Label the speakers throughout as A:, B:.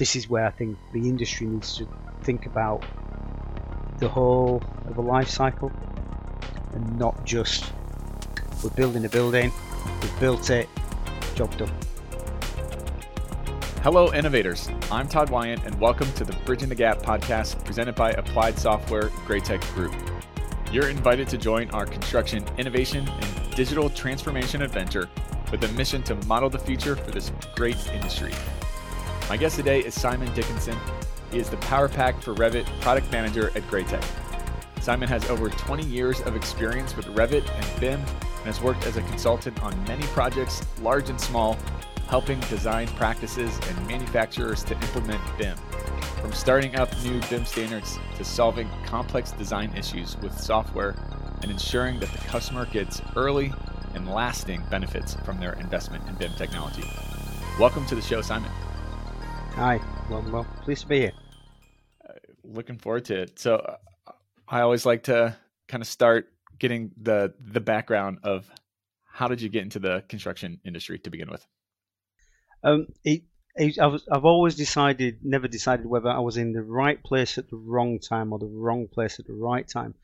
A: this is where I think the industry needs to think about the whole of a life cycle and not just we're building a building, we've built it, job done.
B: Hello, innovators. I'm Todd Wyant, and welcome to the Bridging the Gap podcast presented by Applied Software Graitec Group. You're invited to join our construction innovation and digital transformation adventure with a mission to model the future for this great industry. My guest today is Simon Dickinson. He is the Power Pack for Revit product manager at Graitec. Simon has over 20 years of experience with Revit and BIM and has worked as a consultant on many projects, large and small, helping design practices and manufacturers to implement BIM. From starting up new BIM standards to solving complex design issues with software and ensuring that the customer gets early and lasting benefits from their investment in BIM technology. Welcome to the show, Simon.
A: Hi, well, well, pleased to be here.
B: Uh, looking forward to it. So, uh, I always like to kind of start getting the the background of how did you get into the construction industry to begin with.
A: Um, it, it, I was, I've always decided, never decided whether I was in the right place at the wrong time or the wrong place at the right time.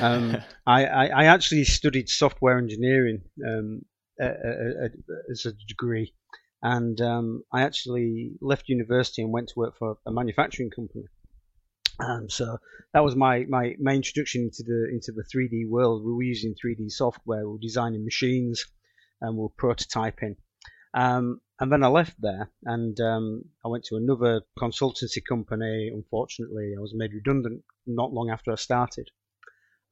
A: Um, I, I, I, actually studied software engineering um, as a degree, and um, I actually left university and went to work for a manufacturing company. Um, so that was my, my, my introduction into the into the 3D world. We were using 3D software, we were designing machines, and we were prototyping. Um, and then I left there and um, I went to another consultancy company. Unfortunately, I was made redundant not long after I started.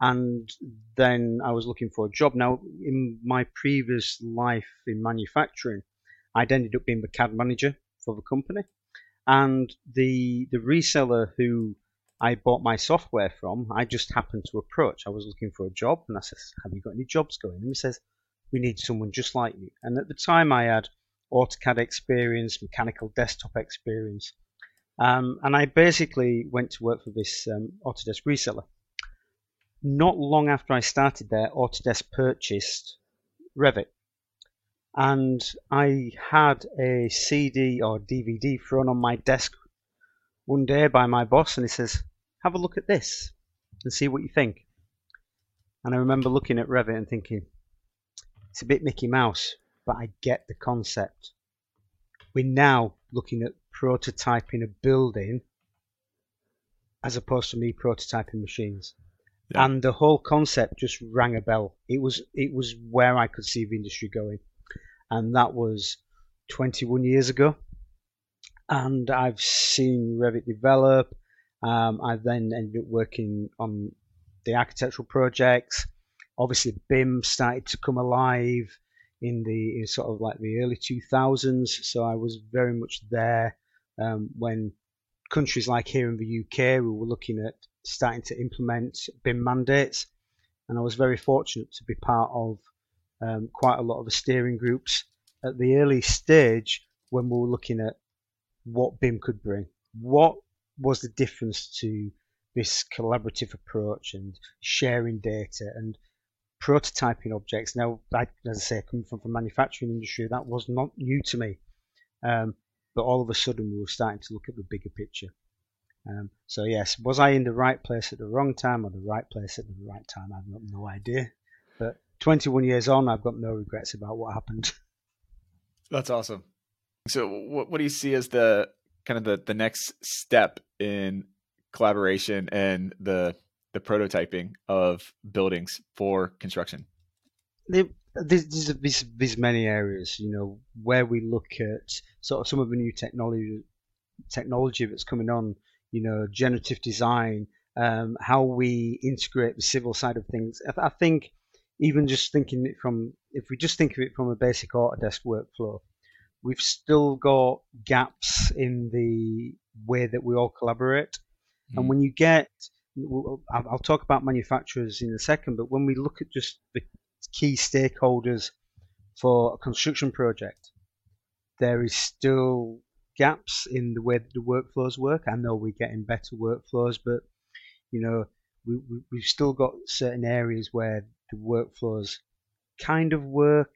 A: And then I was looking for a job. Now, in my previous life in manufacturing, I'd ended up being the CAD manager for the company. And the the reseller who I bought my software from, I just happened to approach. I was looking for a job, and I said, "Have you got any jobs going?" And he says, "We need someone just like you." And at the time, I had AutoCAD experience, mechanical desktop experience. Um, and I basically went to work for this um, Autodesk reseller. Not long after I started there, Autodesk purchased Revit. And I had a CD or DVD thrown on my desk one day by my boss, and he says, Have a look at this and see what you think. And I remember looking at Revit and thinking, It's a bit Mickey Mouse but I get the concept. We're now looking at prototyping a building as opposed to me prototyping machines. Yeah. And the whole concept just rang a bell. It was it was where I could see the industry going. And that was 21 years ago. And I've seen Revit develop. Um, I then ended up working on the architectural projects. Obviously, BIM started to come alive in the in sort of like the early 2000s. So I was very much there um, when countries like here in the UK we were looking at starting to implement BIM mandates, and I was very fortunate to be part of um, quite a lot of the steering groups at the early stage when we were looking at what BIM could bring. What was the difference to this collaborative approach and sharing data and prototyping objects. Now, I, as I say, coming from the manufacturing industry, that was not new to me. Um, but all of a sudden, we were starting to look at the bigger picture. Um, so yes, was I in the right place at the wrong time or the right place at the right time? I've got no idea. But 21 years on, I've got no regrets about what happened.
B: That's awesome. So, what, what do you see as the kind of the, the next step in collaboration and the the prototyping of buildings for construction?
A: There's, there's, there's many areas, you know, where we look at sort of some of the new technology technology that's coming on, you know, generative design, um, how we integrate the civil side of things. I, I think even just thinking it from, if we just think of it from a basic Autodesk workflow, we've still got gaps in the way that we all collaborate. Mm. And hmm. when you get I'll talk about manufacturers in a second, but when we look at just the key stakeholders for a construction project, there is still gaps in the way that the workflows work. I know we're getting better workflows, but you know we, we have still got certain areas where the workflows kind of work,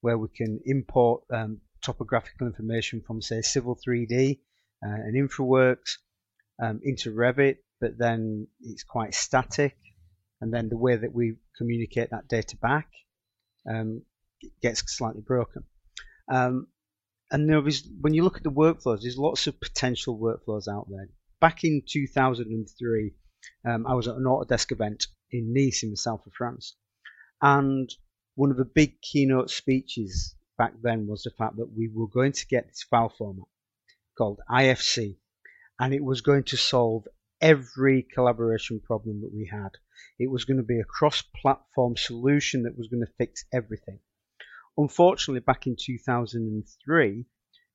A: where we can import um, topographical information from say Civil 3D uh, and InfraWorks um, into Revit, but then it's quite static, and then the way that we communicate that data back um, gets slightly broken. Um, and there is, when you look at the workflows, there's lots of potential workflows out there. Back in 2003, um, I was at an Autodesk event in Nice in the south of France, and one of the big keynote speeches back then was the fact that we were going to get this file format called IFC, and it was going to solve every collaboration problem that we had. It was going to be a cross platform solution that was going to fix everything. Unfortunately, back in 2003,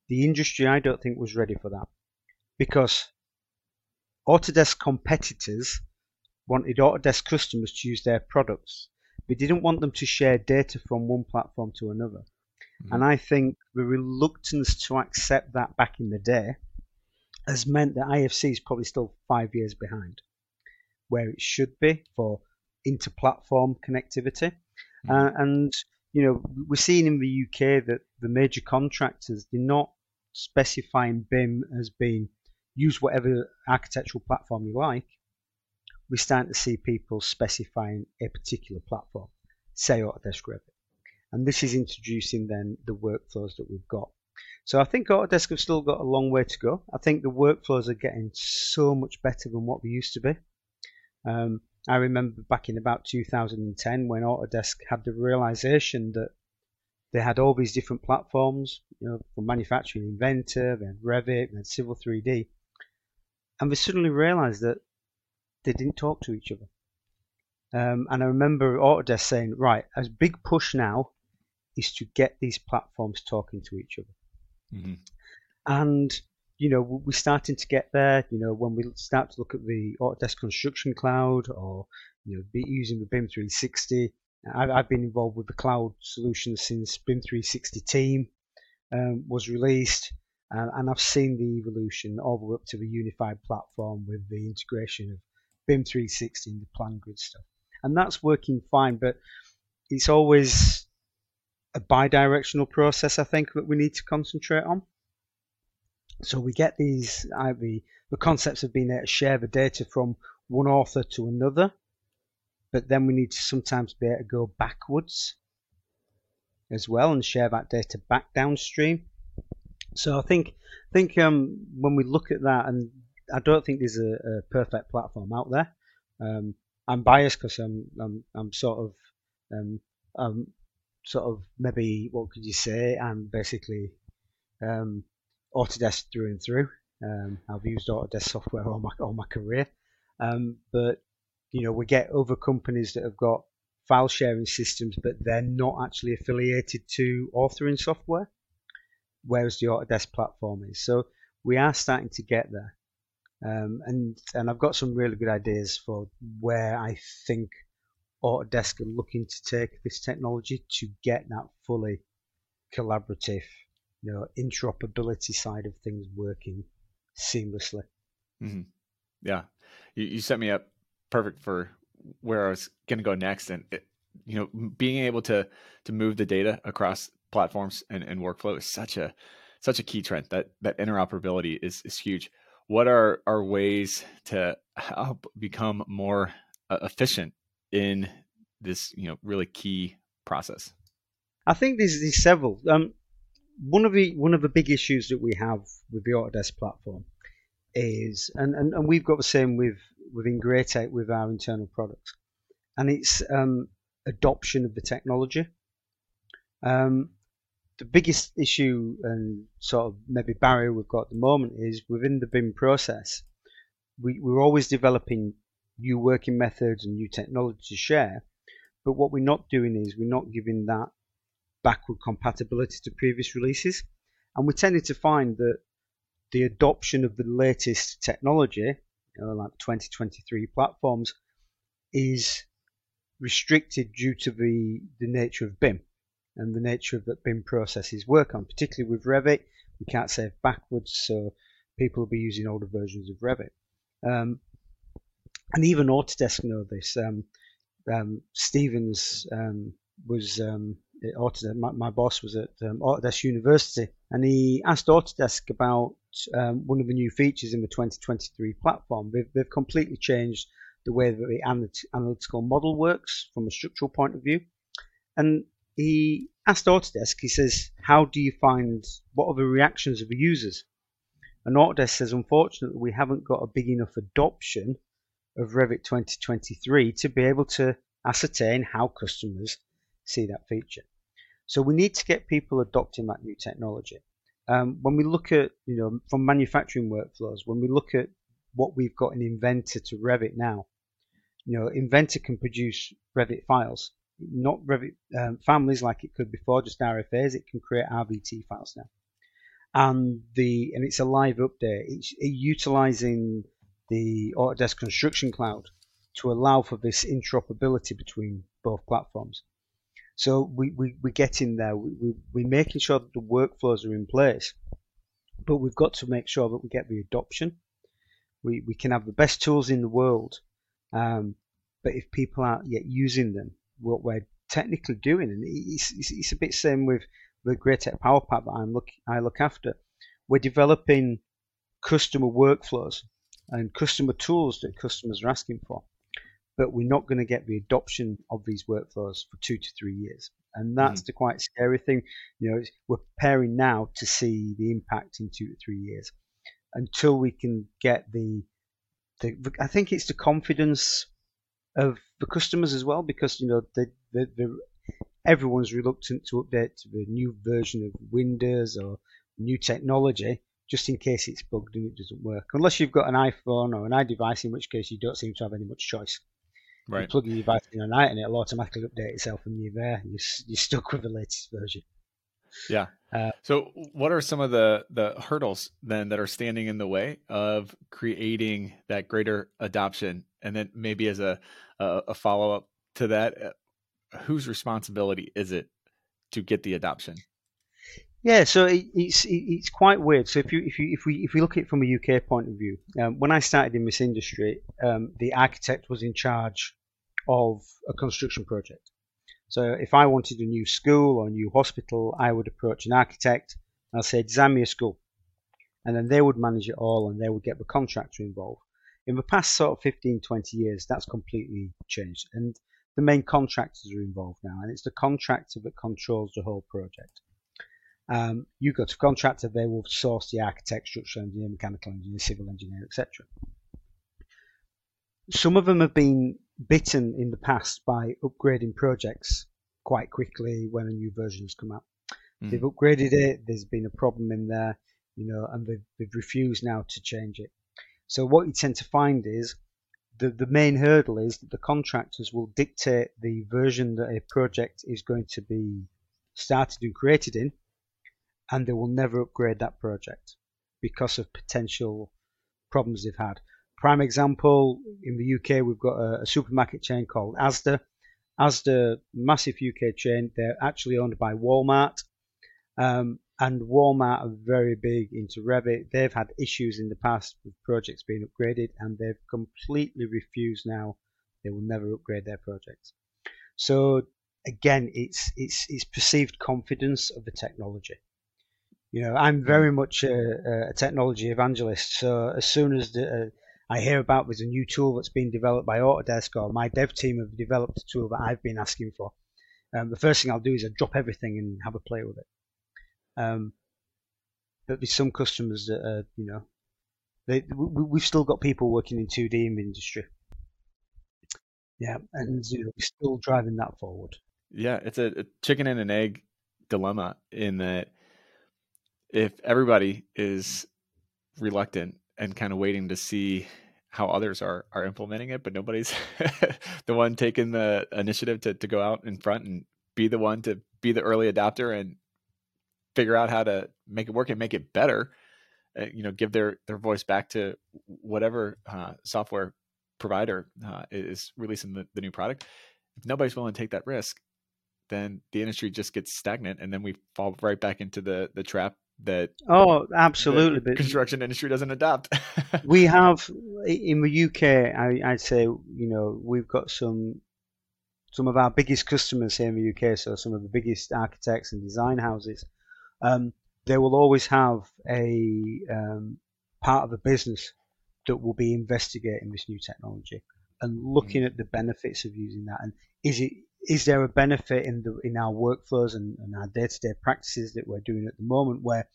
A: the industry I don't think was ready for that because Autodesk competitors wanted Autodesk customers to use their products. They didn't want them to share data from one platform to another. Mm-hmm. And I think the reluctance to accept that back in the day has meant that IFC is probably still five years behind where it should be for inter-platform connectivity. Mm-hmm. Uh, and you know, we're seeing in the UK that the major contractors they're not specifying BIM as being use whatever architectural platform you like. We're starting to see people specifying a particular platform, say Autodesk Revit. And this is introducing then the workflows that we've got. So I think Autodesk have still got a long way to go. I think the workflows are getting so much better than what we used to be. Um, I remember back in about 2010 when Autodesk had the realization that they had all these different platforms, you know, for manufacturing Inventor, then Revit, then Civil 3D, and they suddenly realized that they didn't talk to each other. Um, and I remember Autodesk saying, right, a big push now is to get these platforms talking to each other. Mm-hmm. And you know, we're starting to get there. You know, when we start to look at the Autodesk Construction Cloud or you know, be using the BIM 360. I've, I've been involved with the cloud solution since BIM 360 Team um, was released, uh, and I've seen the evolution all the way up to the unified platform with the integration of BIM 360 and the PlanGrid stuff, and that's working fine. But it's always a bi-directional process, I think, that we need to concentrate on. So we get these uh, the, the concepts of being able to share the data from one author to another, but then we need to sometimes be able to go backwards as well and share that data back downstream. So I think think um, when we look at that, and I don't think there's a, a perfect platform out there. Um, I'm biased because I'm, I'm I'm sort of um, sort of maybe what could you say? I'm basically um, Autodesk through and through. Um, I've used Autodesk software all my all my career, um, but you know we get other companies that have got file sharing systems, but they're not actually affiliated to authoring software, whereas the Autodesk platform is. So we are starting to get there, um, and and I've got some really good ideas for where I think Autodesk are looking to take this technology to get that fully collaborative you know interoperability side of things working seamlessly.
B: Mm-hmm. Yeah, you, you set me up perfect for where I was going to go next, and it, you know, being able to to move the data across platforms and, and workflow is such a such a key trend. That that interoperability is is huge. What are are ways to help become more uh, efficient in this you know really key process?
A: I think there's, there's several. Um, one of the one of the big issues that we have with the Autodesk platform is, and, and, and we've got the same with within Graitec with our internal products, and it's um, adoption of the technology. Um, the biggest issue and sort of maybe barrier we've got at the moment is within the BIM process, we, we're always developing new working methods and new technology to share, but what we're not doing is we're not giving that backward compatibility to previous releases. And we tended to find that the adoption of the latest technology, you know, like 2023 platforms, is restricted due to the, the nature of BIM and the nature of that BIM processes work on. Particularly with Revit, we can't save backwards, so people will be using older versions of Revit. Um, and even Autodesk know this. Um, um, Stevens um, was um, Autodesk. My, my boss was at um, Autodesk University, and he asked Autodesk about one of the new features in the 2023 platform. They've, they've completely changed the way that the analytical model works from a structural point of view. And he asked Autodesk, he says, how do you find, what are the reactions of the users? And Autodesk says, unfortunately, we haven't got a big enough adoption of Revit 2023 to be able to ascertain how customers see that feature. So we need to get people adopting that new technology. Um, when we look at, you know, from manufacturing workflows, when we look at what we've got in Inventor to Revit now, you know, Inventor can produce Revit files, not Revit um, families like it could before, just RFAs. It can create RVT files now, and the and it's a live update. It's utilizing the Autodesk Construction Cloud to allow for this interoperability between both platforms. So we, we, we get in there, we, we, we're making sure that the workflows are in place, but we've got to make sure that we get the adoption. We, we can have the best tools in the world, um, but if people aren't yet using them, what we're technically doing, and it's, it's, it's a bit same with the Graitec Power Pack that I'm look, I look after, we're developing customer workflows and customer tools that customers are asking for but we're not going to get the adoption of these workflows for two to three years. And that's mm. the quite scary thing. You know, we're preparing now to see the impact in two to three years. Until we can get the, the I think it's the confidence of the customers as well, because you know the, the, the everyone's reluctant to update to the new version of Windows or new technology just in case it's bugged and it doesn't work. Unless you've got an iPhone or an iDevice, in which case you don't seem to have any much choice. Right. You plug your device in at night and it'll automatically update itself and you're there. You're, you're stuck with the latest version.
B: Yeah. Uh, so, what are some of the the hurdles then that are standing in the way of creating that greater adoption? And then maybe as a a, a follow up to that, uh, whose responsibility is it to get the adoption?
A: Yeah, so it, it's it, it's quite weird. So if you if you if we if we look at it from a UK point of view, um, when I started in this industry, um, the architect was in charge of a construction project. So if I wanted a new school or a new hospital, I would approach an architect. and I'll say, design me a school, and then they would manage it all, and they would get the contractor involved. In the past sort of 15, 20 years, that's completely changed, and the main contractors are involved now, and it's the contractor that controls the whole project. Um, you go to contractor, they will source the architect, structural engineer, mechanical engineer, civil engineer, etc. Some of them have been bitten in the past by upgrading projects quite quickly when a new version has come out. Mm. They've upgraded it, there's been a problem in there, you know, and they've, they've refused now to change it. So what you tend to find is the, the main hurdle is that the contractors will dictate the version that a project is going to be started and created in and they will never upgrade that project because of potential problems they've had. Prime example in the UK, we've got a, a supermarket chain called Asda. Asda, massive UK chain, they're actually owned by Walmart. Um, and Walmart are very big into Revit. They've had issues in the past with projects being upgraded, and they've completely refused now. They will never upgrade their projects. So again, it's it's it's perceived confidence of the technology. You know, I'm very much a, a technology evangelist. So as soon as the, uh, I hear about there's a new tool that's been developed by Autodesk or my dev team have developed a tool that I've been asking for, um, the first thing I'll do is I drop everything and have a play with it. Um, but there's some customers that are, you know, they, we, have still got people working in 2D in the industry. Yeah, and you know, we're still driving that forward.
B: Yeah, it's a, a chicken and an egg dilemma in that if everybody is reluctant and kind of waiting to see how others are are implementing it, but nobody's the one taking the initiative to to go out in front and be the one to be the early adopter and figure out how to make it work and make it better. Uh, you know, give their their voice back to whatever uh, software provider uh, is releasing the, the new product. If nobody's willing to take that risk, then the industry just gets stagnant, and then we fall right back into the the trap that
A: oh absolutely the
B: construction industry doesn't adapt
A: we have in the uk I, i'd say you know we've got some some of our biggest customers here in the UK, so some of the biggest architects and design houses, um, they will always have a um, part of the business that will be investigating this new technology and looking mm. at the benefits of using that. And is it is there a benefit in the in our workflows and, and our day to day practices that we're doing at the moment where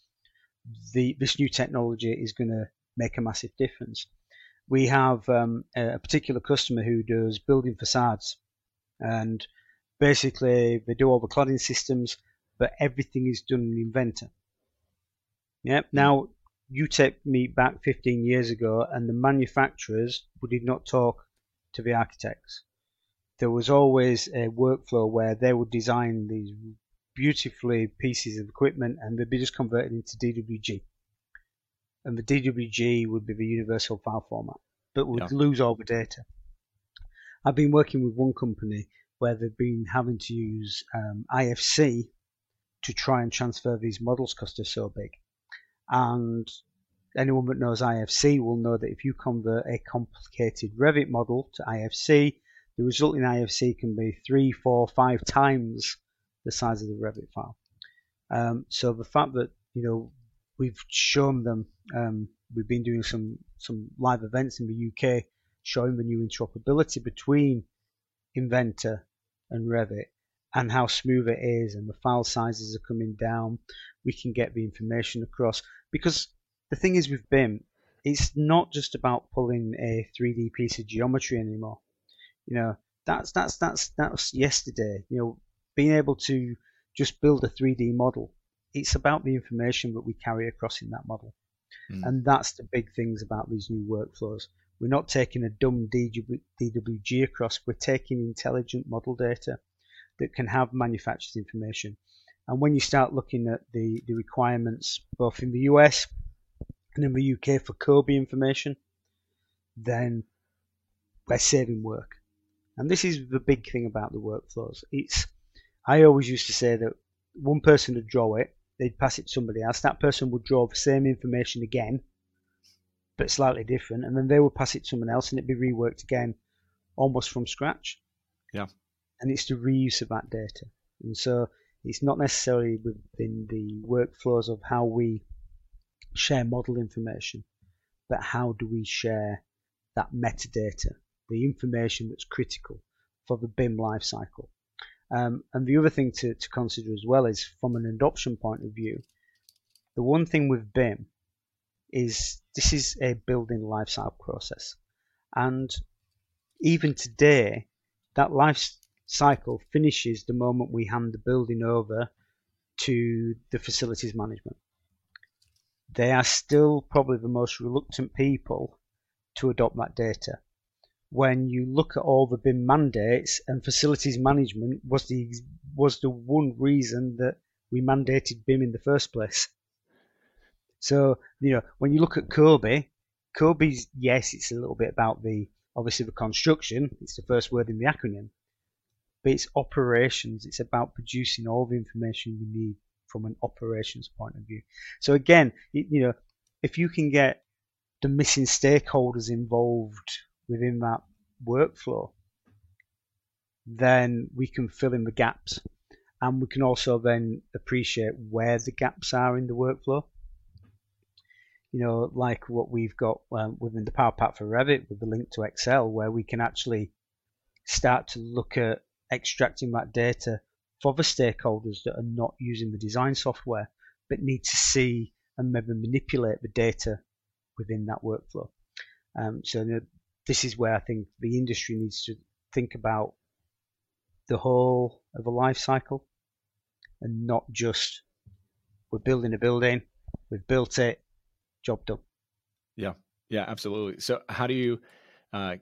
A: the this new technology is going to make a massive difference? We have um, a particular customer who does building facades, and basically they do all the cladding systems, but everything is done in Inventor. Yep. Mm. Now you take me back 15 years ago, and the manufacturers did not talk to the architects. There was always a workflow where they would design these beautifully pieces of equipment and they'd be just converted into DWG. And the DWG would be the universal file format, but would yeah. lose all the data. I've been working with one company where they've been having to use um, IFC to try and transfer these models because they're so big. And anyone that knows IFC will know that if you convert a complicated Revit model to IFC, the resulting IFC can be three, four, five times the size of the Revit file. Um, so the fact that you know we've shown them, um, we've been doing some some live events in the UK showing the new interoperability between Inventor and Revit and how smooth it is and the file sizes are coming down. We can get the information across because the thing is with BIM, it's not just about pulling a 3D piece of geometry anymore. You know, that's that's that's that's yesterday. You know, being able to just build a 3D model, it's about the information that we carry across in that model. Mm. And that's the big things about these new workflows. We're not taking a dumb DWG across, we're taking intelligent model data that can have manufacturer's information. And when you start looking at the, the requirements both in the US and in the UK for COBie information, then we're saving work. And this is the big thing about the workflows. It's I always used to say that one person would draw it, they'd pass it to somebody else. That person would draw the same information again, but slightly different, and then they would pass it to someone else, and it'd be reworked again, almost from scratch.
B: Yeah.
A: And it's the reuse of that data, and so it's not necessarily within the workflows of how we share model information, but how do we share that metadata, the information that's critical for the BIM lifecycle. Um, and the other thing to, to consider as well is from an adoption point of view, the one thing with BIM is this is a building lifecycle process. And even today, that life cycle finishes the moment we hand the building over to the facilities management they are still probably the most reluctant people to adopt that data. When you look at all the BIM mandates and facilities management was the was the one reason that we mandated BIM in the first place. So you know when you look at COBie, COBie's yes, it's a little bit about the obviously the construction. It's the first word in the acronym, but it's operations. It's about producing all the information you need from an operations point of view. So again, you know, if you can get the missing stakeholders involved within that workflow, then we can fill in the gaps and we can also then appreciate where the gaps are in the workflow. You know, like what we've got um, within the Power Pack for Revit with the link to Excel, where we can actually start to look at extracting that data for the stakeholders that are not using the design software but need to see and maybe manipulate the data within that workflow. Um, so this is where I think the industry needs to think about the whole of a life cycle and not just we're building a building, we've built it, job done.
B: Yeah, yeah, absolutely. So how do you uh,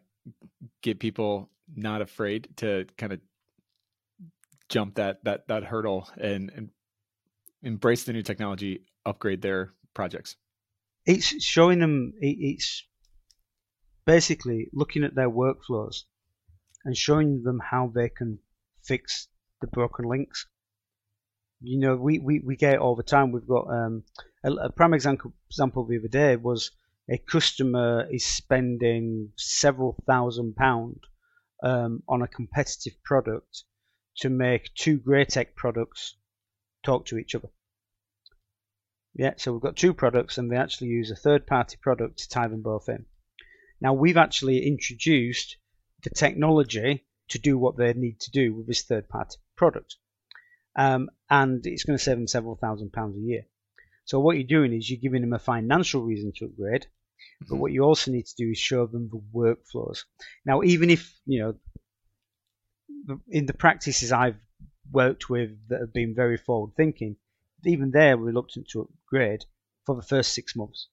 B: get people not afraid to kind of jump that that that hurdle and, and embrace the new technology, upgrade their projects?
A: It's showing them. It's basically looking at their workflows and showing them how they can fix the broken links. You know, we, we, we get it all the time. We've got um, a, a prime example, example the other day was a customer is spending several thousand pounds um, on a competitive product to make two Graitec products talk to each other. Yeah, so we've got two products and they actually use a third party product to tie them both in. Now we've actually introduced the technology to do what they need to do with this third party product. Um, and it's going to save them several thousand pounds a year. So what you're doing is you're giving them a financial reason to upgrade, mm-hmm. but what you also need to do is show them the workflows. Now, even if you know, in the practices I've worked with that have been very forward thinking, even they're reluctant to upgrade for the first six months.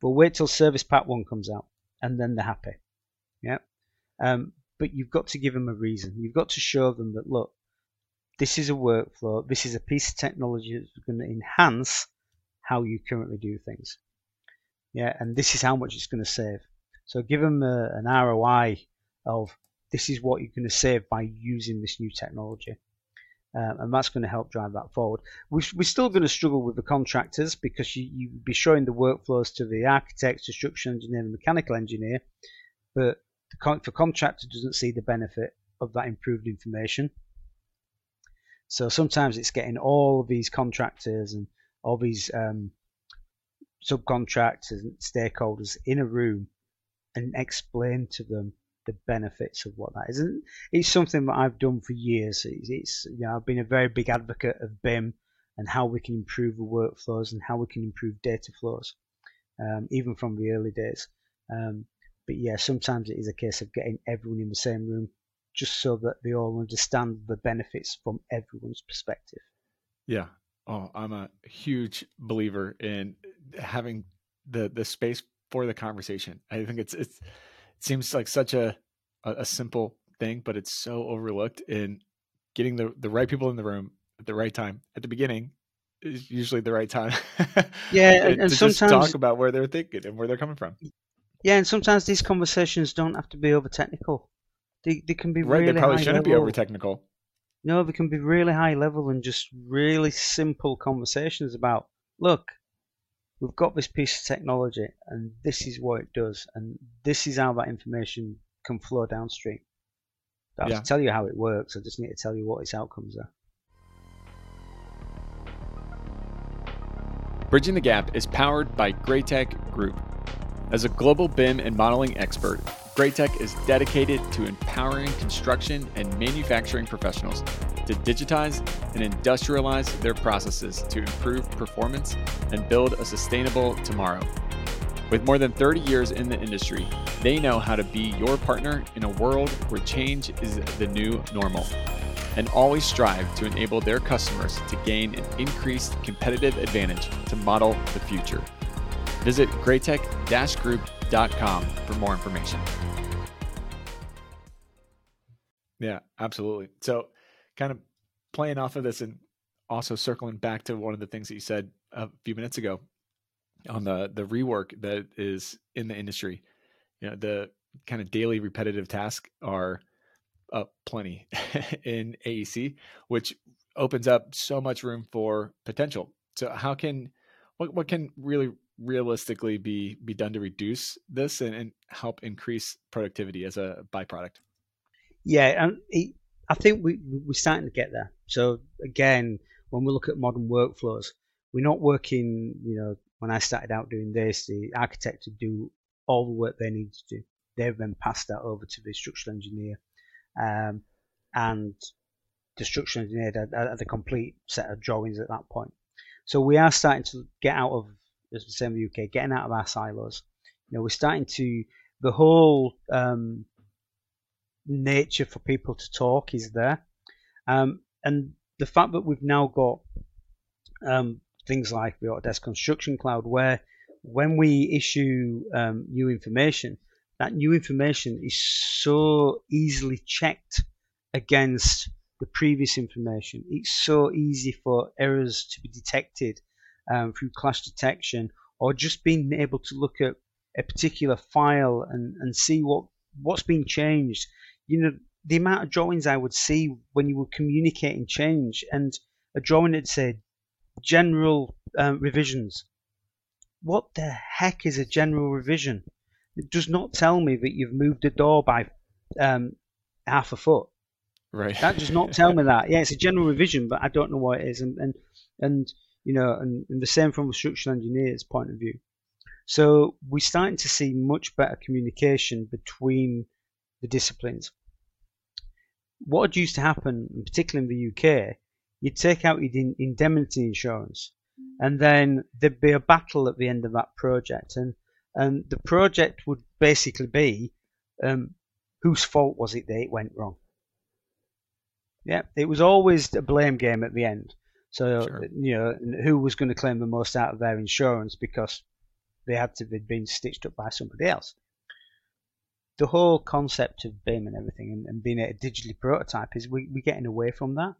A: But wait till Service Pack One comes out, and then they're happy. Yeah. Um, but you've got to give them a reason. You've got to show them that look, this is a workflow. This is a piece of technology that's going to enhance how you currently do things. Yeah, and this is how much it's going to save. So give them a, an ROI of this is what you're going to save by using this new technology. Um, and that's going to help drive that forward. We, are still going to struggle with the contractors because you, you be showing the workflows to the architect, construction engineer, and mechanical engineer, but the, con- the contractor doesn't see the benefit of that improved information. So sometimes it's getting all of these contractors and all these um, subcontractors and stakeholders in a room and explain to them the benefits of what that is. And it's something that I've done for years. It's, it's you know I've been a very big advocate of BIM and how we can improve the workflows and how we can improve data flows, um, even from the early days. Um, but yeah, sometimes it is a case of getting everyone in the same room just so that they all understand the benefits from everyone's perspective.
B: Yeah. Oh, I'm a huge believer in having the the space for the conversation. I think it's it's it seems like such a, a, simple thing, but it's so overlooked in getting the, the right people in the room at the right time at the beginning is usually the right time.
A: Yeah, and, and sometimes
B: talk about where they're thinking and where they're coming from.
A: Yeah, and sometimes these conversations don't have to be over technical. They they can be
B: right.
A: Really
B: they probably shouldn't
A: level.
B: be over technical.
A: No, they can be really high level and just really simple conversations about look, we've got this piece of technology and this is what it does and this is how that information can flow downstream. I yeah. tell you how it works, I just need to tell you what its outcomes are.
B: Bridging the Gap is powered by Graitec Group. As a global BIM and modeling expert, Graitec is dedicated to empowering construction and manufacturing professionals to digitize and industrialize their processes to improve performance and build a sustainable tomorrow. With more than 30 years in the industry, they know how to be your partner in a world where change is the new normal and always strive to enable their customers to gain an increased competitive advantage to model the future. Visit graitec-group.com for more information. Yeah, absolutely. So, kind of playing off of this and also circling back to one of the things that you said a few minutes ago on the the rework that is in the industry. You know, the kind of daily repetitive tasks are up plenty in AEC, which opens up so much room for potential. So, how can what what can really realistically be be done to reduce this and, and help increase productivity as a byproduct?
A: Yeah, and I think we we're starting to get there. So again, when we look at modern workflows, we're not working. You know, when I started out doing this, the architect to do all the work they need to do. They've then passed that over to the structural engineer, um, and the structural engineer had, had a complete set of drawings at that point. So we are starting to get out of as we say in the UK, getting out of our silos. You know, we're starting to the whole um, nature for people to talk is there, um, and the fact that we've now got um, things like the Autodesk Construction Cloud, where when we issue um, new information, that new information is so easily checked against the previous information. It's so easy for errors to be detected um, through clash detection or just being able to look at a particular file and, and see what what's been changed. You know, the amount of drawings I would see when you were communicating change and a drawing that said general um, revisions. What the heck is a general revision? It does not tell me that you've moved a door by um, half a foot.
B: Right.
A: That does not tell me that. Yeah, it's a general revision, but I don't know what it is, and and and you know, and, and the same from a structural engineer's point of view. So we're starting to see much better communication between the disciplines. What used to happen, particularly in the UK, you'd take out your indemnity insurance, and then there'd be a battle at the end of that project, and and the project would basically be um, whose fault was it that it went wrong. Yeah, it was always a blame game at the end. So sure. you know who was going to claim the most out of their insurance because they had to have been stitched up by somebody else. The whole concept of BIM and everything and, and being to digitally prototype is we, we're getting away from that.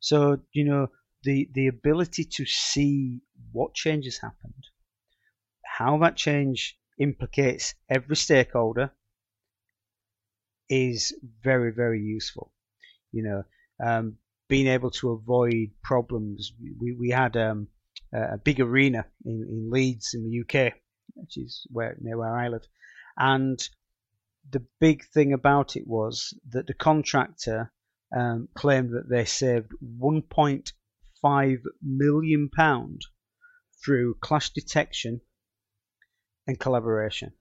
A: So you know the the ability to see what changes happened, how that change implicates every stakeholder is very very useful. You know, um, being able to avoid problems. We we had um, a big arena in, in Leeds in the UK, which is where near where I live, and the big thing about it was that the contractor um, claimed that they saved 1.5 million pound through clash detection and collaboration.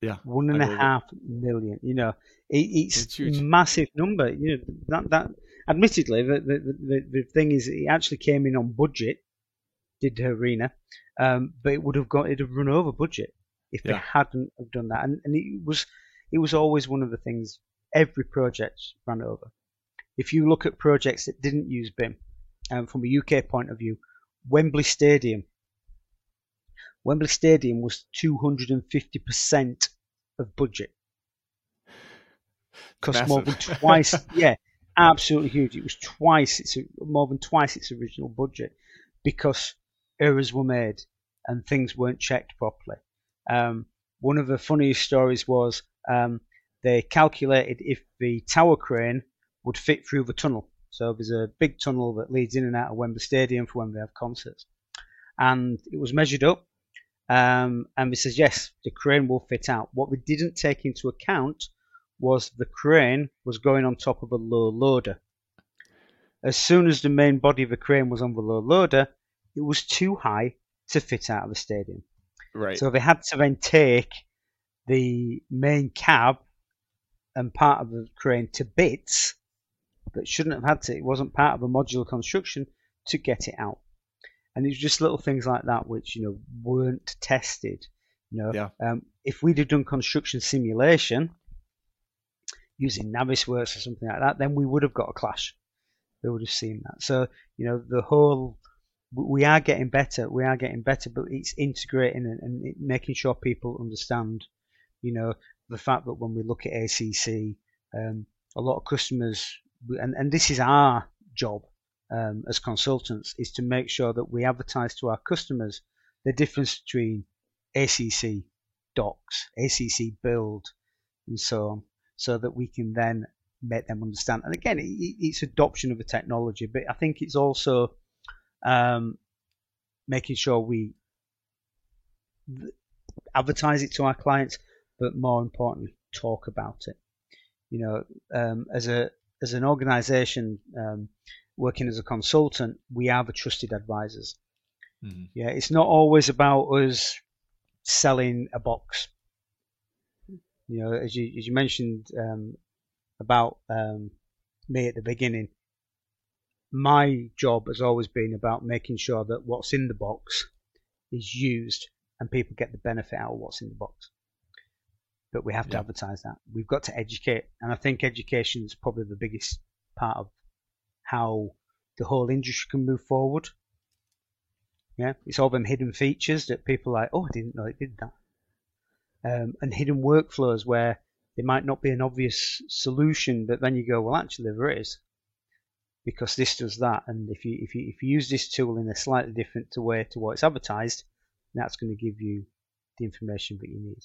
B: Yeah,
A: one and a half million. You know, it, it's, it's massive number. You know that that. Admittedly, the, the the, the thing is, it actually came in on budget. Did the arena, um, but it would have got it have run over budget if yeah. they hadn't have done that. And and it was it was always one of the things every project ran over. If you look at projects that didn't use BIM, um, from a UK point of view, Wembley Stadium Wembley Stadium was 250% of budget. Cost more than twice. yeah, absolutely huge. It was twice its more than twice its original budget because errors were made and things weren't checked properly. Um, one of the funniest stories was um, they calculated if the tower crane would fit through the tunnel. So there's a big tunnel that leads in and out of Wembley Stadium for when they have concerts, and it was measured up um, and they says, yes, the crane will fit out. What we didn't take into account was the crane was going on top of a low loader. As soon as the main body of the crane was on the low loader, it was too high to fit out of the stadium.
B: Right.
A: So they had to then take the main cab and part of the crane to bits that shouldn't have had to. It wasn't part of a modular construction to get it out and it's just little things like that which you know weren't tested. You know,
B: yeah.
A: um, if we'd have done construction simulation using Navisworks or something like that, then we would have got a clash. We would have seen that. So you know, the whole we are getting better. We are getting better, but it's integrating and, and making sure people understand. You know, the fact that when we look at ACC, um, a lot of customers, and, and this is our job um, as consultants is to make sure that we advertise to our customers the difference between ACC docs, ACC build, and so on, so that we can then make them understand. And again, it, it's adoption of the technology, but I think it's also um, making sure we advertise it to our clients, but more importantly, talk about it. You know, um, as a as an organisation, um, working as a consultant, we are the trusted advisors. Mm-hmm. Yeah, it's not always about us selling a box. You know, as you as you mentioned um, about um, me at the beginning, my job has always been about making sure that what's in the box is used and people get the benefit out of what's in the box. But we have to yeah. advertise that. We've got to educate, and I think education is probably the biggest part of how the whole industry can move forward. Yeah, it's all them hidden features that people are like, oh, I didn't know it did that. Um, and hidden workflows where there might not be an obvious solution, but then you go, well, actually there is, because this does that. And if you if you if you use this tool in a slightly different way to what it's advertised, that's going to give you the information that you need.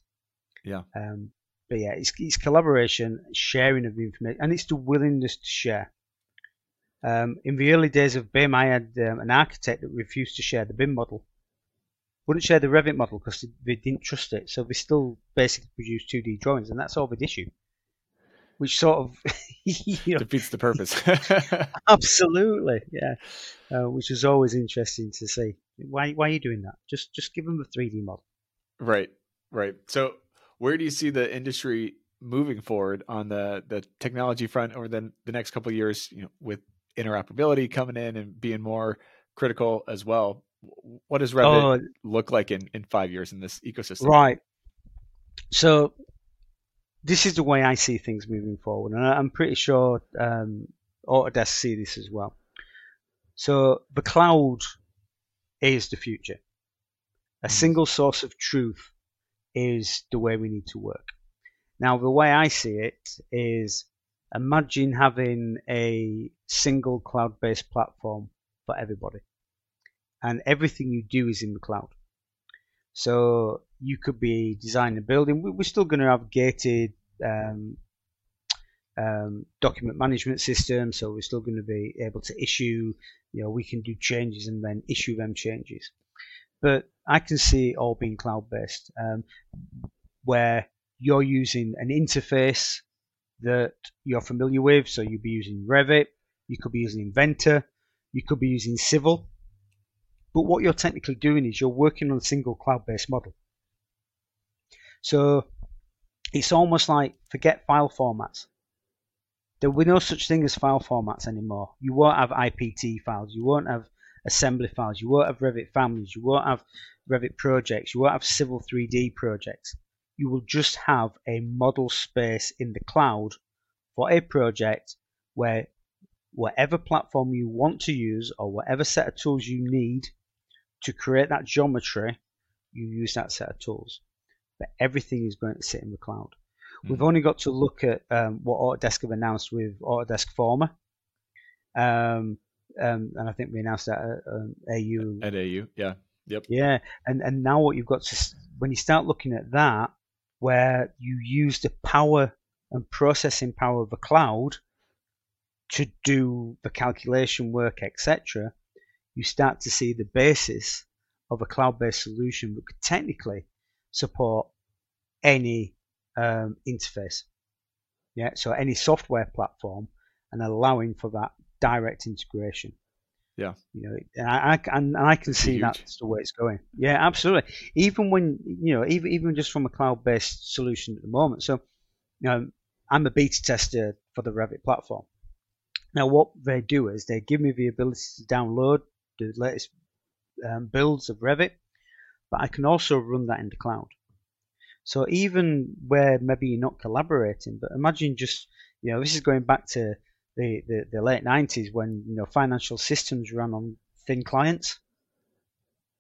B: Yeah.
A: Um, but yeah, it's, it's collaboration, sharing of the information, and it's the willingness to share. Um, in the early days of BIM, I had um, an architect that refused to share the BIM model. Wouldn't share the Revit model because they didn't trust it, so they still basically produced 2D drawings, and that's all they'd issue. which sort of know,
B: defeats the purpose.
A: absolutely, yeah. Uh, which is always interesting to see. Why why are you doing that? Just just give them a 3D model.
B: Right, right. So where do you see the industry moving forward on the the technology front over the the next couple of years? You know, with interoperability coming in and being more critical as well. What does Revit oh, look like in in five years in this ecosystem?
A: Right. So this is the way I see things moving forward, and I'm pretty sure um, Autodesk see this as well. So the cloud is the future. A hmm. single source of truth is the way we need to work. Now, the way I see it is imagine having a single cloud based platform for everybody, and everything you do is in the cloud. So you could be designing a building. We're still going to have gated um, um, document management system, so we're still going to be able to issue. You know, we can do changes and then issue them changes. But I can see it all being cloud based, um, where you're using an interface that you're familiar with. So you'd be using Revit, you could be using Inventor, you could be using Civil. But what you're technically doing is you're working on a single cloud based model. So it's almost like forget file formats. There will be no such thing as file formats anymore. You won't have IPT files, you won't have assembly files, you won't have Revit families, you won't have Revit projects, you won't have Civil 3D projects. You will just have a model space in the cloud for a project where whatever platform you want to use or whatever set of tools you need to create that geometry, you use that set of tools. But everything is going to sit in the cloud. Mm-hmm. We've only got to look at um, what Autodesk have announced with Autodesk Forma. Um, um, and I think we announced that at um, AU.
B: At AU, yeah, yep,
A: yeah. And and now what you've got to when you start looking at that, where you use the power and processing power of the cloud to do the calculation work, etc., you start to see the basis of a cloud-based solution that could technically support any um, interface. Yeah, so any software platform and allowing for that direct integration.
B: Yeah,
A: you know, and I, and I can see that's the way it's going. Yeah, absolutely. Even when you know, even even just from a cloud-based solution at the moment. So, you know, I'm a beta tester for the Revit platform. Now, what they do is they give me the ability to download the latest um, builds of Revit, but I can also run that in the cloud. So even where maybe you're not collaborating, but imagine just you know this is going back to the, the, the late 90s when you know financial systems ran on thin clients.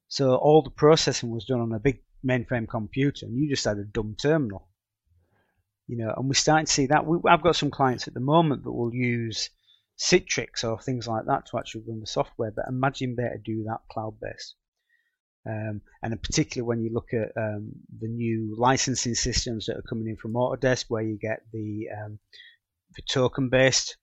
A: So all the processing was done on a big mainframe computer, and you just had a dumb terminal. You know, and we're starting to see that. We, I've got some clients at the moment that will use Citrix or things like that to actually run the software. But imagine able to do that cloud based. Um, and particularly when you look at um, the new licensing systems that are coming in from Autodesk, where you get the um, the token based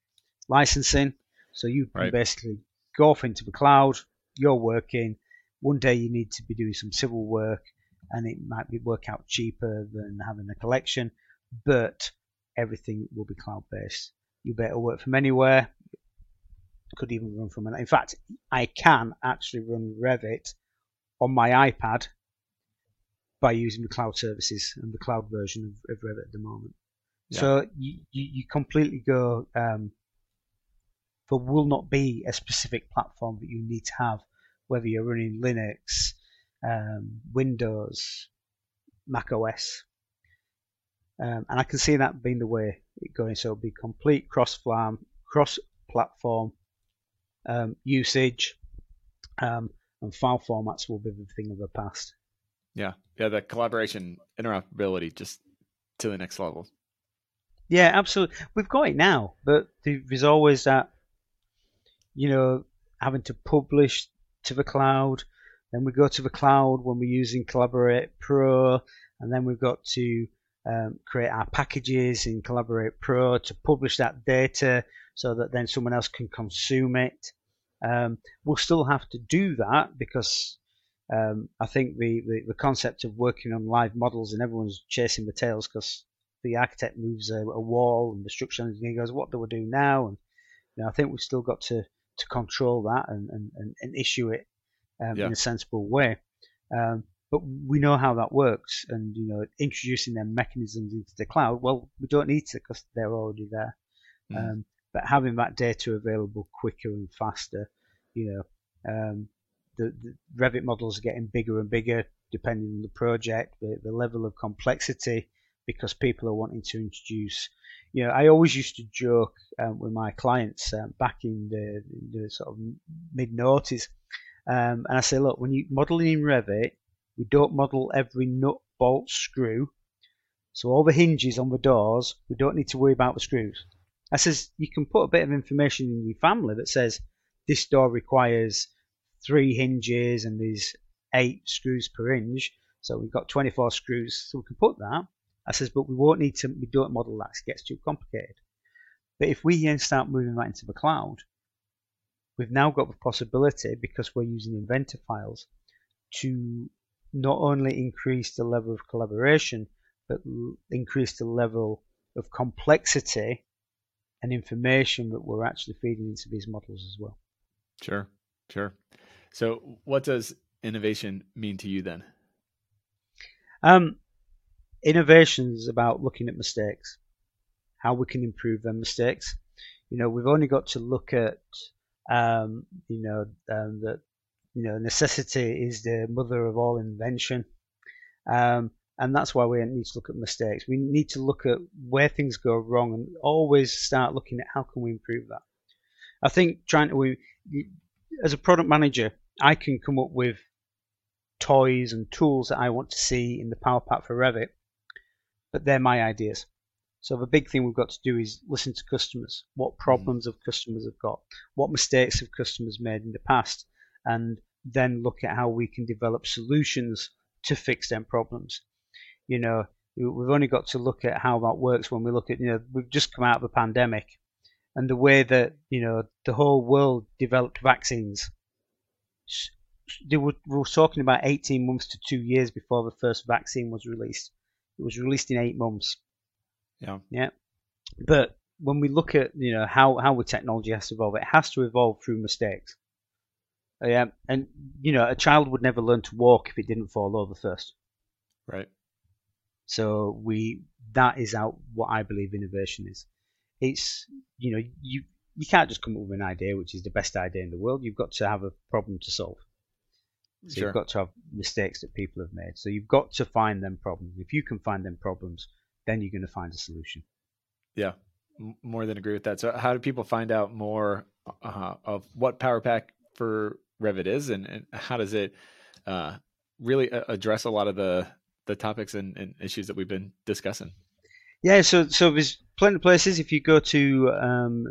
A: licensing. So you can right. basically go off into the cloud, you're working. One day you need to be doing some civil work, and it might be work out cheaper than having a collection, but everything will be cloud based. You better work from anywhere. Could even run from an. In fact, I can actually run Revit on my iPad by using the cloud services and the cloud version of, of Revit at the moment. Yeah. So you, you, you completely go um, there will not be a specific platform that you need to have, whether you're running Linux, um, Windows, Mac OS. Um, and I can see that being the way it going. So it'll be complete cross-platform, cross-platform um, usage, um, and file formats will be the thing of the past.
B: Yeah, yeah, the collaboration, interoperability, just to the next level.
A: Yeah, absolutely. We've got it now, but there's always that you know, having to publish to the cloud. Then we go to the cloud when we're using Collaborate Pro, and then we've got to um, create our packages in Collaborate Pro to publish that data so that then someone else can consume it. Um, we'll still have to do that because um, I think the, the, the, concept of working on live models and everyone's chasing the tails because the architect moves a, a wall and the structural engineer goes, what do we do now? And you know, I think we've still got to, to control that and, and, and, issue it um, yeah. in a sensible way. Um, but we know how that works, and you know, introducing them mechanisms into the cloud. Well, we don't need to because they're already there. Mm. Um, but having that data available quicker and faster, you know, um, the, the, Revit models are getting bigger and bigger depending on the project, the, the level of complexity, because people are wanting to introduce. You know, I always used to joke um, with my clients um, back in the, the, sort of mid noughties, um, and I say, look, when you're modeling in Revit, we don't model every nut, bolt, screw. So all the hinges on the doors, we don't need to worry about the screws. I says you can put a bit of information in your family that says this door requires three hinges and there's eight screws per hinge. So we've got 24 screws, so we can put that. I says, but we won't need to, we don't model that, it gets too complicated. But if we then start moving that into the cloud, we've now got the possibility, because we're using Inventor files, to not only increase the level of collaboration, but increase the level of complexity and information that we're actually feeding into these models as well.
B: Sure, sure. So, what does innovation mean to you then?
A: Um, innovation is about looking at mistakes, how we can improve them mistakes. You know, we've only got to look at, um, you know, um, that you know, necessity is the mother of all invention. Um, and that's why we need to look at mistakes. We need to look at where things go wrong and always start looking at how can we improve that. I think trying to, as a product manager, I can come up with toys and tools that I want to see in the Power Pack for Revit, but they're my ideas. So the big thing we've got to do is listen to customers. What mm-hmm. problems have customers have got? What mistakes have customers made in the past? and then look at how we can develop solutions to fix them problems. You know, we've only got to look at how that works when we look at, you know, we've just come out of a pandemic and the way that, you know, the whole world developed vaccines. They were, we were talking about 18 months to two years before the first vaccine was released. It was released in eight months.
B: Yeah.
A: Yeah. But when we look at, you know, how, how the technology has to evolve, it has to evolve through mistakes. Yeah, and you know, a child would never learn to walk if it didn't fall over first.
B: Right.
A: So we that is out what I believe innovation is. It's you know you you can't just come up with an idea which is the best idea in the world. You've got to have a problem to solve. So sure. you've got to have mistakes that people have made. So you've got to find them problems. If you can find them problems, then you're going to find a solution.
B: Yeah, more than agree with that. So how do people find out more uh, of what Power Pack for Revit is, and, and how does it uh, really address a lot of the the topics and, and, issues that we've been discussing?
A: Yeah, so so there's plenty of places. If you go to um,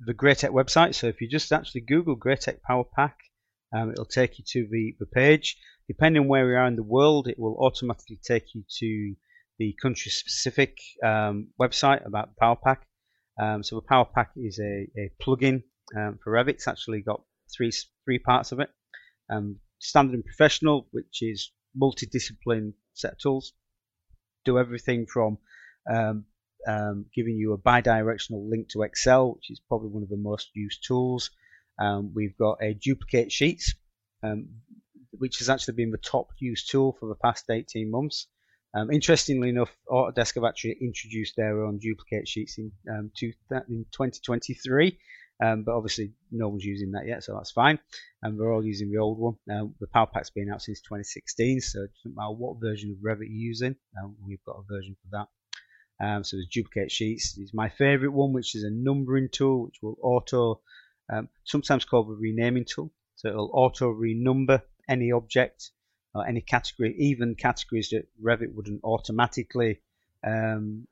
A: the Graitec website, so if you just actually Google Graitec Power Pack, um, it'll take you to the, the page. Depending where we are in the world, it will automatically take you to the country specific um, website about the Power Pack. Um, so the Power Pack is a, a plugin um, for Revit. It's actually got three three parts of it. Um, standard and professional, which is multidiscipline set of tools, do everything from um, um, giving you a bi-directional link to Excel, which is probably one of the most used tools. Um, we've got a duplicate sheets, um, which has actually been the top used tool for the past 18 months. Um, interestingly enough, Autodesk have actually introduced their own duplicate sheets in, um, two, in 2023, um, but obviously, no one's using that yet, so that's fine. And we're all using the old one. Now, the Power Pack's been out since 2016, so it doesn't matter what version of Revit you're using, um, we've got a version for that. Um, so there's duplicate sheets. It's my favorite one, which is a numbering tool, which will auto, um, sometimes called a renaming tool. So it'll auto renumber any object or any category, even categories that Revit wouldn't automatically um,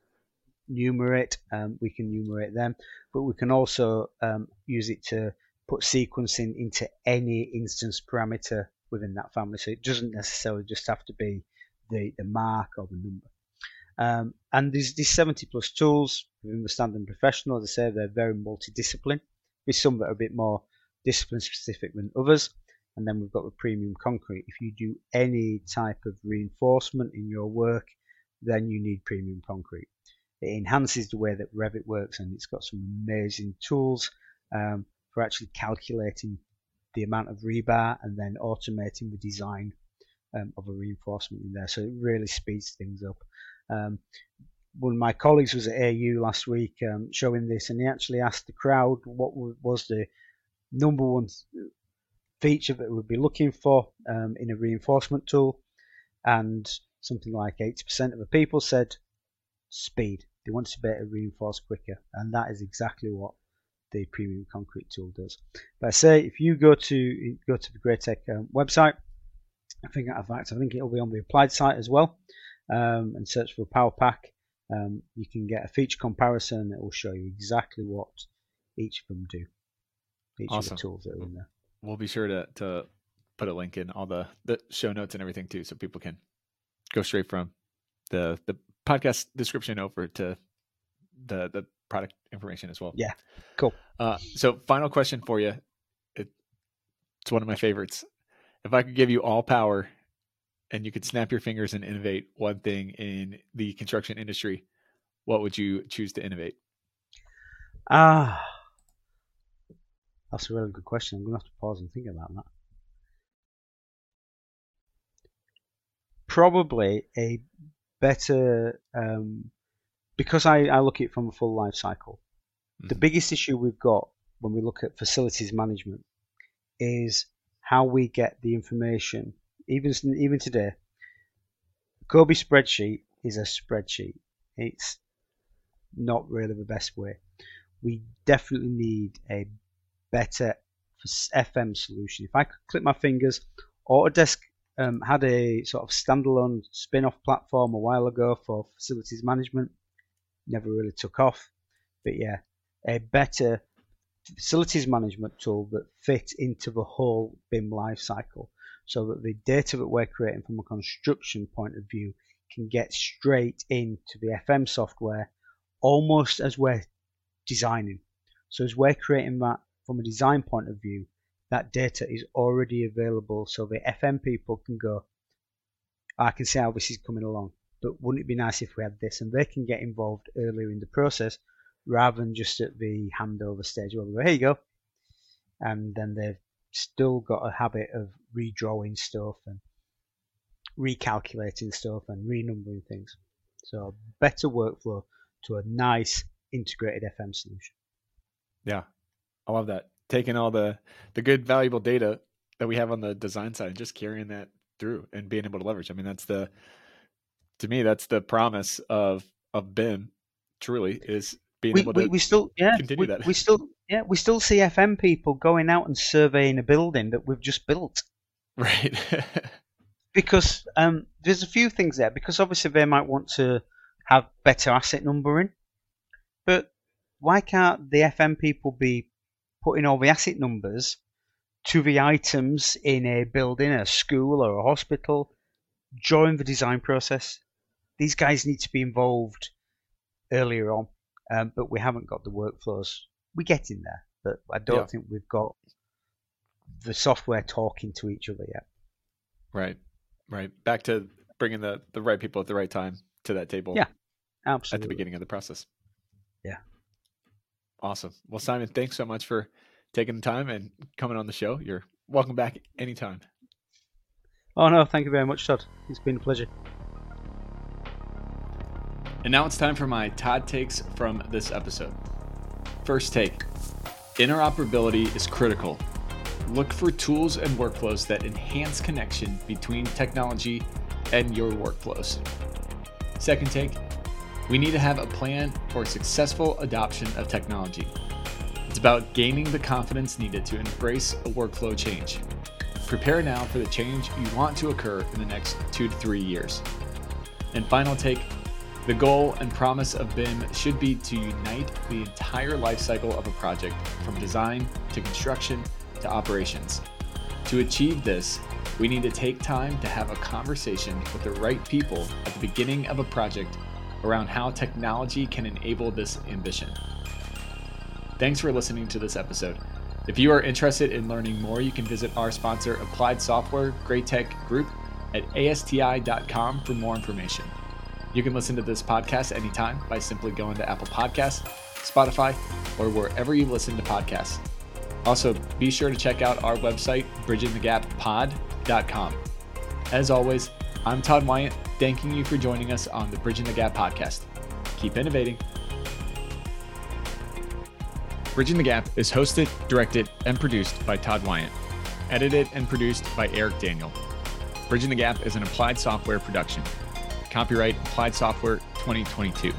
A: numerate. Um, we can numerate them, but we can also um, use it to put sequencing into any instance parameter within that family. So it doesn't necessarily just have to be the, the mark or the number. Um, and these, these 70 plus tools within the standard professional, I say, they're very multidiscipline. With some that are a bit more discipline specific than others. And then we've got the premium concrete. If you do any type of reinforcement in your work, then you need premium concrete. It enhances the way that Revit works, and it's got some amazing tools um, for actually calculating the amount of rebar and then automating the design um, of a reinforcement in there. So it really speeds things up. Um, one of my colleagues was at AU last week um, showing this, and he actually asked the crowd what was the number one feature that we'd be looking for um, in a reinforcement tool, and something like 80% of the people said speed. They want to be able to reinforce quicker, and that is exactly what the premium concrete tool does. But I say if you go to go to the Graitec um, website, I think in fact I think it'll be on the applied site as well, um, and search for Power Pack. Um, you can get a feature comparison. It will show you exactly what each of them do. Each awesome. of the tools that are in there.
B: We'll be sure to to put a link in all the the show notes and everything too, so people can go straight from the the podcast description over to the the product information as well.
A: Yeah, cool.
B: Uh, so, final question for you. It, it's one of my favorites. If I could give you all power and you could snap your fingers and innovate one thing in the construction industry, what would you choose to innovate?
A: Ah, that's a really good question. I'm going to have to pause and think about that. Probably a better um, because I, I look at it from a full life cycle. Mm-hmm. The biggest issue we've got when we look at facilities management is how we get the information. Even even today, COBie spreadsheet is a spreadsheet. It's not really the best way. We definitely need a better FM solution. If I could click my fingers, Autodesk um, had a sort of standalone spin-off platform a while ago for facilities management never really took off. But yeah, a better facilities management tool that fit into the whole BIM life cycle so that the data that we're creating from a construction point of view can get straight into the FM software almost as we're designing. So as we're creating that from a design point of view, that data is already available so the FM people can go, I can see how this is coming along but wouldn't it be nice if we had this? And they can get involved earlier in the process rather than just at the handover stage where we go, here you go. And then they've still got a habit of redrawing stuff and recalculating stuff and renumbering things. So better workflow to a nice integrated FM solution.
B: Yeah, I love that. Taking all the the good valuable data that we have on the design side and just carrying that through and being able to leverage. I mean, that's the to me, that's the promise of of BIM. Truly, is being
A: we,
B: able to
A: we, we still yeah
B: continue
A: we,
B: that.
A: We still yeah we still see FM people going out and surveying a building that we've just built.
B: Right.
A: because um, there's a few things there. Because obviously they might want to have better asset numbering, but why can't the FM people be putting all the asset numbers to the items in a building, a school, or a hospital during the design process? these guys need to be involved earlier on, um, but we haven't got the workflows. We get in there, but I don't yeah. think we've got the software talking to each other yet.
B: Right, right. Back to bringing the the right people at the right time to that table.
A: Yeah, absolutely.
B: At the beginning of the process.
A: Yeah.
B: Awesome. Well, Simon, thanks so much for taking the time and coming on the show. You're welcome back anytime.
A: Oh no, thank you very much, Todd. It's been a pleasure.
B: And now it's time for my Todd takes from this episode. First take interoperability is critical. Look for tools and workflows that enhance connection between technology and your workflows. Second take we need to have a plan for successful adoption of technology. It's about gaining the confidence needed to embrace a workflow change. Prepare now for the change you want to occur in the next two to three years. And final take the goal and promise of BIM should be to unite the entire life cycle of a project from design to construction to operations. To achieve this, we need to take time to have a conversation with the right people at the beginning of a project around how technology can enable this ambition. Thanks for listening to this episode. If you are interested in learning more, you can visit our sponsor, Applied Software Graitec Group, at asti.com for more information. You can listen to this podcast anytime by simply going to Apple Podcasts, Spotify, or wherever you listen to podcasts. Also, be sure to check out our website, bridgingthegappod.com. As always, I'm Todd Wyatt, thanking you for joining us on the Bridging the Gap podcast. Keep innovating. Bridging the Gap is hosted, directed, and produced by Todd Wyatt. Edited and produced by Eric Daniel. Bridging the Gap is an applied software production. Copyright Applied Software 2022.